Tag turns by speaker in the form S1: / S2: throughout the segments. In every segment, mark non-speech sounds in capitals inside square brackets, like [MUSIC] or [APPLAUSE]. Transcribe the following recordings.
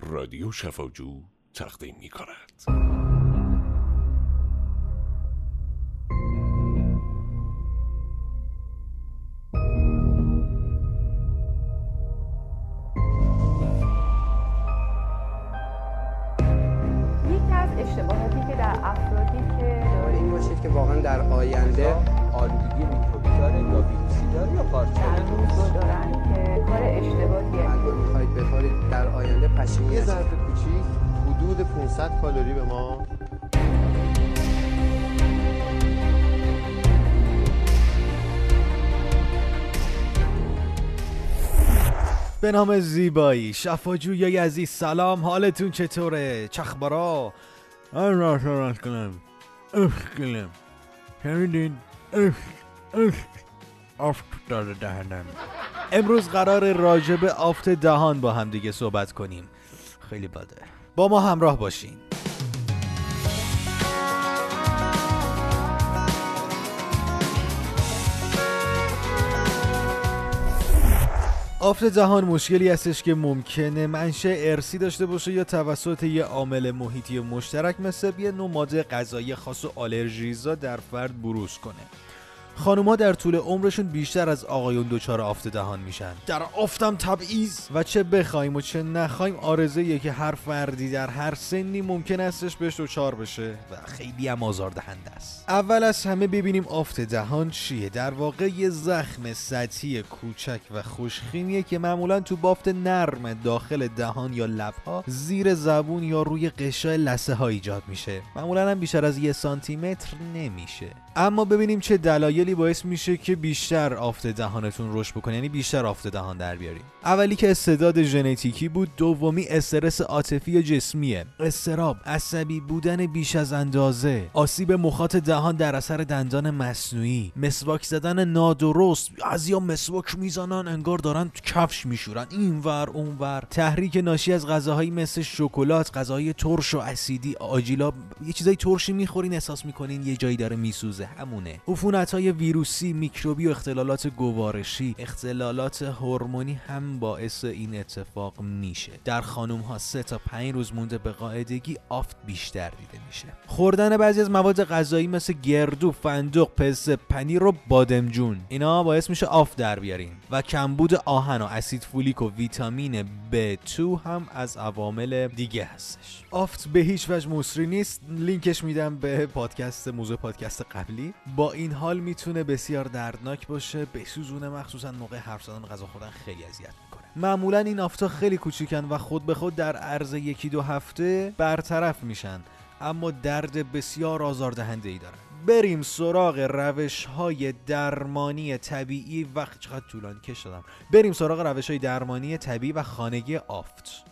S1: رادیو شفاجو تقدیم می کند
S2: یکی از اشتباهاتی که در افرادی که
S3: این باشید که واقعا در آینده
S4: آلودگی میکروبی داره یا ویروسی داره یا قارچ
S2: هنوز دارن که کار اشتباهیه.
S3: الکل می‌خواهید بخورید در آینده پشیمون
S5: یه. ظرف کوچیک حدود 500 کالری به ما.
S6: به نام زیبایی شفاجویای عزیز سلام حالتون چطوره؟ چخبرا من را کنم. اخ کنم. شنیدین اخ آفت داره دهنم. امروز قرار راجب آفت دهان با هم دیگه صحبت کنیم. خیلی بده با ما همراه باشین. آفت دهان مشکلی هستش که ممکنه منشه ارسی داشته باشه یا توسط یه عامل محیطی مشترک مثل یه نوع ماده غذایی خاص و آلرژیزا در فرد بروز کنه. خانوما در طول عمرشون بیشتر از آقایون دچار آفت دهان میشن. در آفتم تبعیض. و چه بخوایم و چه نخوایم آرزه که هر فردی در هر سنی ممکن استش بهش دچار بشه. و خیلی هم آزاردهنده است. اول از همه ببینیم آفت دهان چیه. در واقع یه زخم سطحی کوچک و خوشخیمیه که معمولا تو بافت نرم داخل دهان یا لبها زیر زبون یا روی قشای لثه ها ایجاد میشه. معمولا هم بیشتر از یه سانتی متر نمیشه. اما ببینیم چه دلایلی باعث میشه که بیشتر آفت دهانتون رشد بکنه. یعنی بیشتر آفت دهان در بیاریم. اولی که استعداد ژنتیکی بود دومی استرس عاطفی جسمیه. استراب عصبی بودن بیش از اندازه. آسیب مخاط دهان در اثر دندان مصنوعی. مسواک زدن نادرست. از یا مسواک می‌زنن انگار دارن کفش میشورن. اینور اونور. تحریک ناشی از غذاهایی مثل شکلات غذاهای ترش و اسیدی آجیلا. یه چیزای ترشی می‌خورین احساس می‌کنین یه جایی داره میسوزه. همونه. عفونت های ویروسی میکروبی و اختلالات گوارشی اختلالات هورمونی هم باعث این اتفاق میشه. در خانم ها سه تا پنج روز مونده به قاعدگی آفت بیشتر دیده میشه. خوردن بعضی از مواد غذایی مثل گردو فندق پسته پنیر و بادمجون. اینا باعث میشه آفت در بیارین و کمبود آهن و اسید فولیک و ویتامین B2 هم از عوامل دیگه هستش. آفت به هیچ وجه مصری نیست. لینکش میدم به پادکست موضوع پادکست قبلی. با این حال می‌تونه بسیار دردناک باشه بسوزونه مخصوصا موقع حرف زدن غذا خوردن خیلی اذیت می‌کنه. معمولا این آفتا خیلی کوچیکن و خود به خود در عرض یکی دو هفته برطرف میشن اما درد بسیار آزاردهنده ای دارن. بریم سراغ روش های درمانی طبیعی. و چقدر طولانی کش دادم. بریم سراغ روش های درمانی طبیعی و خانگی آفت.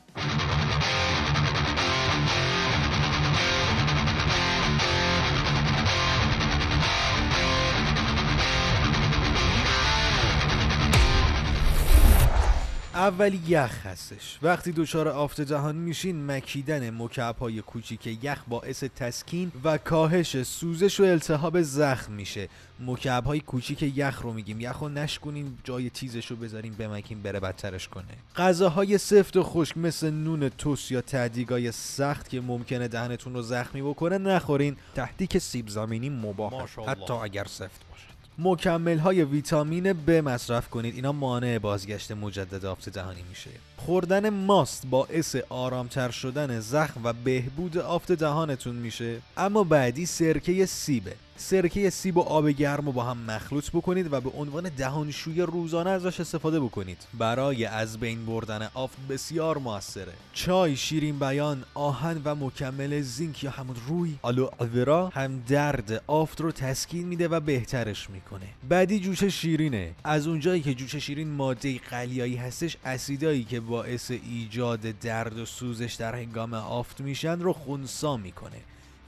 S6: اول یخ هستش. وقتی دچار آفت دهان میشین مکیدن مکعب های کوچیک یخ باعث تسکین و کاهش سوزش و التهاب زخم میشه. مکعب های کوچیک یخ رو میگیم. یخ رو نشکنین جای تیزش رو بذارین بمکین بره بدترش کنه. غذاهای سفت و خشک مثل نون توست یا تهدیگای سخت که ممکنه دهنتون رو زخمی بکنه نخورین. تهدیگ سیب زمینی مباح. حتی اگر سفت مکمل های ویتامین B مصرف کنید. اینا مانع بازگشت مجدد آفت دهانی میشه. خوردن ماست باعث آرامتر شدن زخم و بهبود آفت دهانتون میشه. اما بعدی سرکه سیبه. سرکه سیب و آب گرم رو با هم مخلوط بکنید و به عنوان دهانشوی روزانه ازش استفاده بکنید. برای از بین بردن آفت بسیار موثره. چای شیرین بیان آهن و مکمل زینک یا همون روی آلو آورا هم درد آفت رو تسکین میده و بهترش می‌کنه. بعدی جوش شیرینه. از اونجایی که جوش شیرین ماده قلیایی هستش اسیدایی که باعث ایجاد درد و سوزش در هنگام آفت میشن رو خونسا می‌کنه.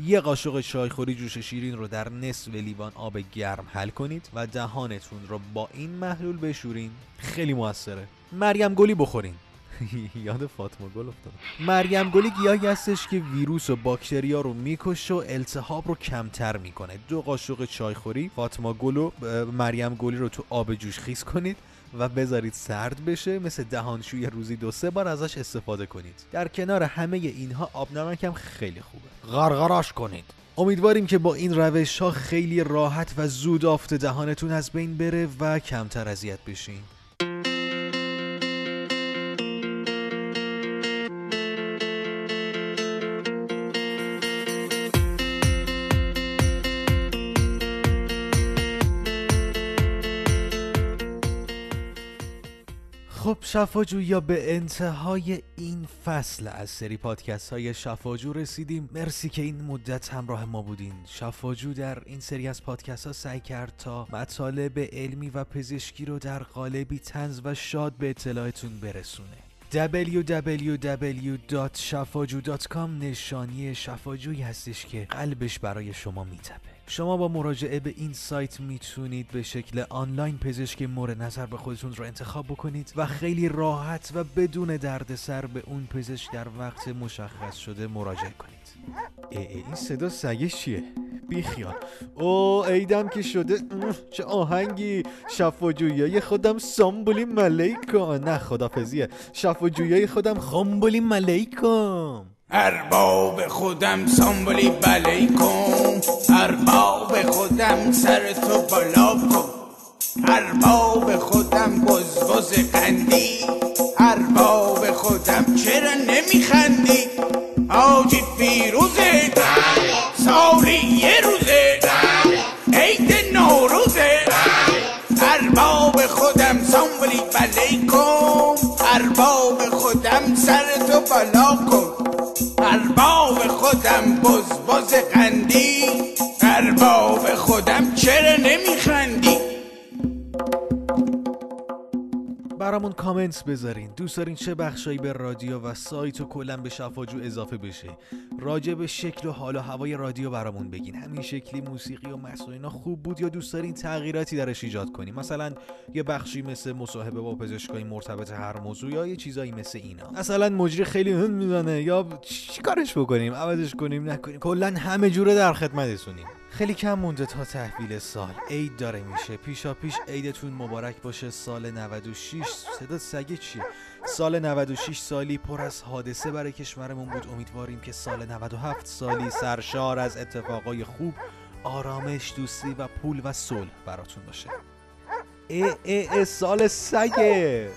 S6: یه قاشق چایخوری جوش شیرین رو در نصف لیوان آب گرم حل کنید و دهانتون رو با این محلول بشورین. خیلی موثره. مریم گلی بخورین. [LAUGHS] یاد فاطمه گل افتادم مریم گلی گیاهی هستش که ویروس و باکتریا رو می‌کشه و التهاب رو کمتر می‌کنه. دو قاشق چایخوری فاطمه گل و مریم گلی رو تو آب جوش خیس کنید. و بذارید سرد بشه مثل دهانشوی روزی دو سه بار ازش استفاده کنید. در کنار همه اینها آب نمک هم خیلی خوبه. غرغراش کنید. امیدواریم که با این روش ها خیلی راحت و زود آفت دهانتون از بین بره و کمتر اذیت بشین. خب شفاجو یا به انتهای این فصل از سری پادکست های شفاجو رسیدیم. مرسی که این مدت همراه ما بودین. شفاجو در این سری از پادکست ها سعی کرد تا مطالب علمی و پزشکی رو در قالبی تنز و شاد به اطلاعتون برسونه. www.shafaju.com نشانی شفاجویی هستش که قلبش برای شما میتپه. شما با مراجعه به این سایت می‌تونید به شکل آنلاین پزشک مورد نظر به خودتون رو انتخاب بکنید و خیلی راحت و بدون دردسر به اون پزشک در وقت مشخص شده مراجعه کنید. ای ای این صدا سگش چیه؟ بیخیال. او ایدم که شده چه آهنگی. شفاجویای خودم سامبولی ملیکا. نه خدافزیه شفاجویای خودم خامبولی ملیکم
S7: ارباب خودم سامبولی بلیکم ارباب خودم سر تو بالا کن ارباب خودم بز بز قندی. ارباب خودم چرا نمیخندی؟ آجی فیروزه سالی یه روزه عید نوروزه ارباب خودم سامبولی بلیکم ارباب خودم سر تو بالا کن. ارباب خودم بز بز قندی ارباب خودم چرا نمیخندی؟
S6: برامون کامنت بذارین. دوست دارین چه بخشایی به رادیو و سایت و کلا به شفاجو اضافه بشه. راجع به شکل و حال و هوای رادیو برامون بگین. همین شکلی موسیقی و مسائینا خوب بود یا دوست دارین تغییراتی درش ایجاد کنیم؟ مثلا یه بخشی مثل مصاحبه با پزشکای مرتبط هر موضوع یا یه چیزایی مثل اینا. مثلا مجری خیلی هن می‌زنه یا چی کارش بکنیم؟ عوضش کنیم؟ نکنیم؟ کلا همه جوره در خدمتتونیم. خیلی کم مونده تا تحویل سال. عید داره میشه. پیشا پیش عیدتون مبارک باشه. سال 96 صدا سگه چیه؟ سال 96 سالی پر از حادثه برای کشورمون بود. امیدواریم که سال 97 سالی سرشار از اتفاقای خوب آرامش دوستی و پول و صلح براتون باشه. ای ای ای سال سگه!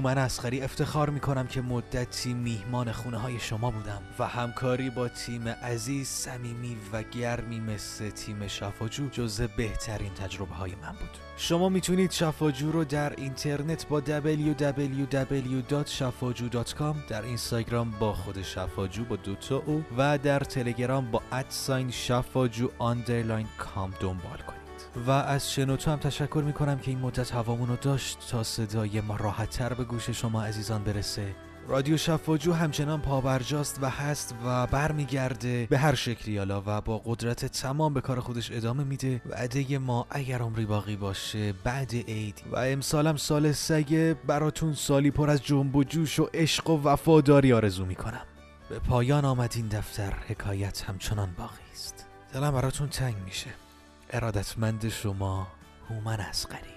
S6: من اسخری افتخار می‌کنم که مدتی میهمان خونه های شما بودم و همکاری با تیم عزیز صمیمی و گرمی مثل تیم شفاجو جزء بهترین تجربه های من بود. شما می‌تونید شفاجو رو در اینترنت با www.shafaju.com در اینستاگرام با خود شفاجو با دوتا O و در تلگرام با at sign شفاجو underline com دنبال کنید. و از شنوتو هم تشکر می‌کنم که این مدت هوامون رو داشت تا صدای ما راحتتر به گوش شما عزیزان برسه. رادیو شفاجو همچنان پابرجاست و هست و برمیگرده به هر شکلی حالا و با قدرت تمام به کار خودش ادامه میده. وعده ما اگر عمری باقی باشه بعد عید. و امسالم سال سگه براتون سالی پر از جنب و جوش و عشق و وفاداری آرزو می‌کنم. به پایان آمد این دفتر حکایت همچنان باقی است. دلم براتون تنگ میشه. ارادتمند شما هومن اسقری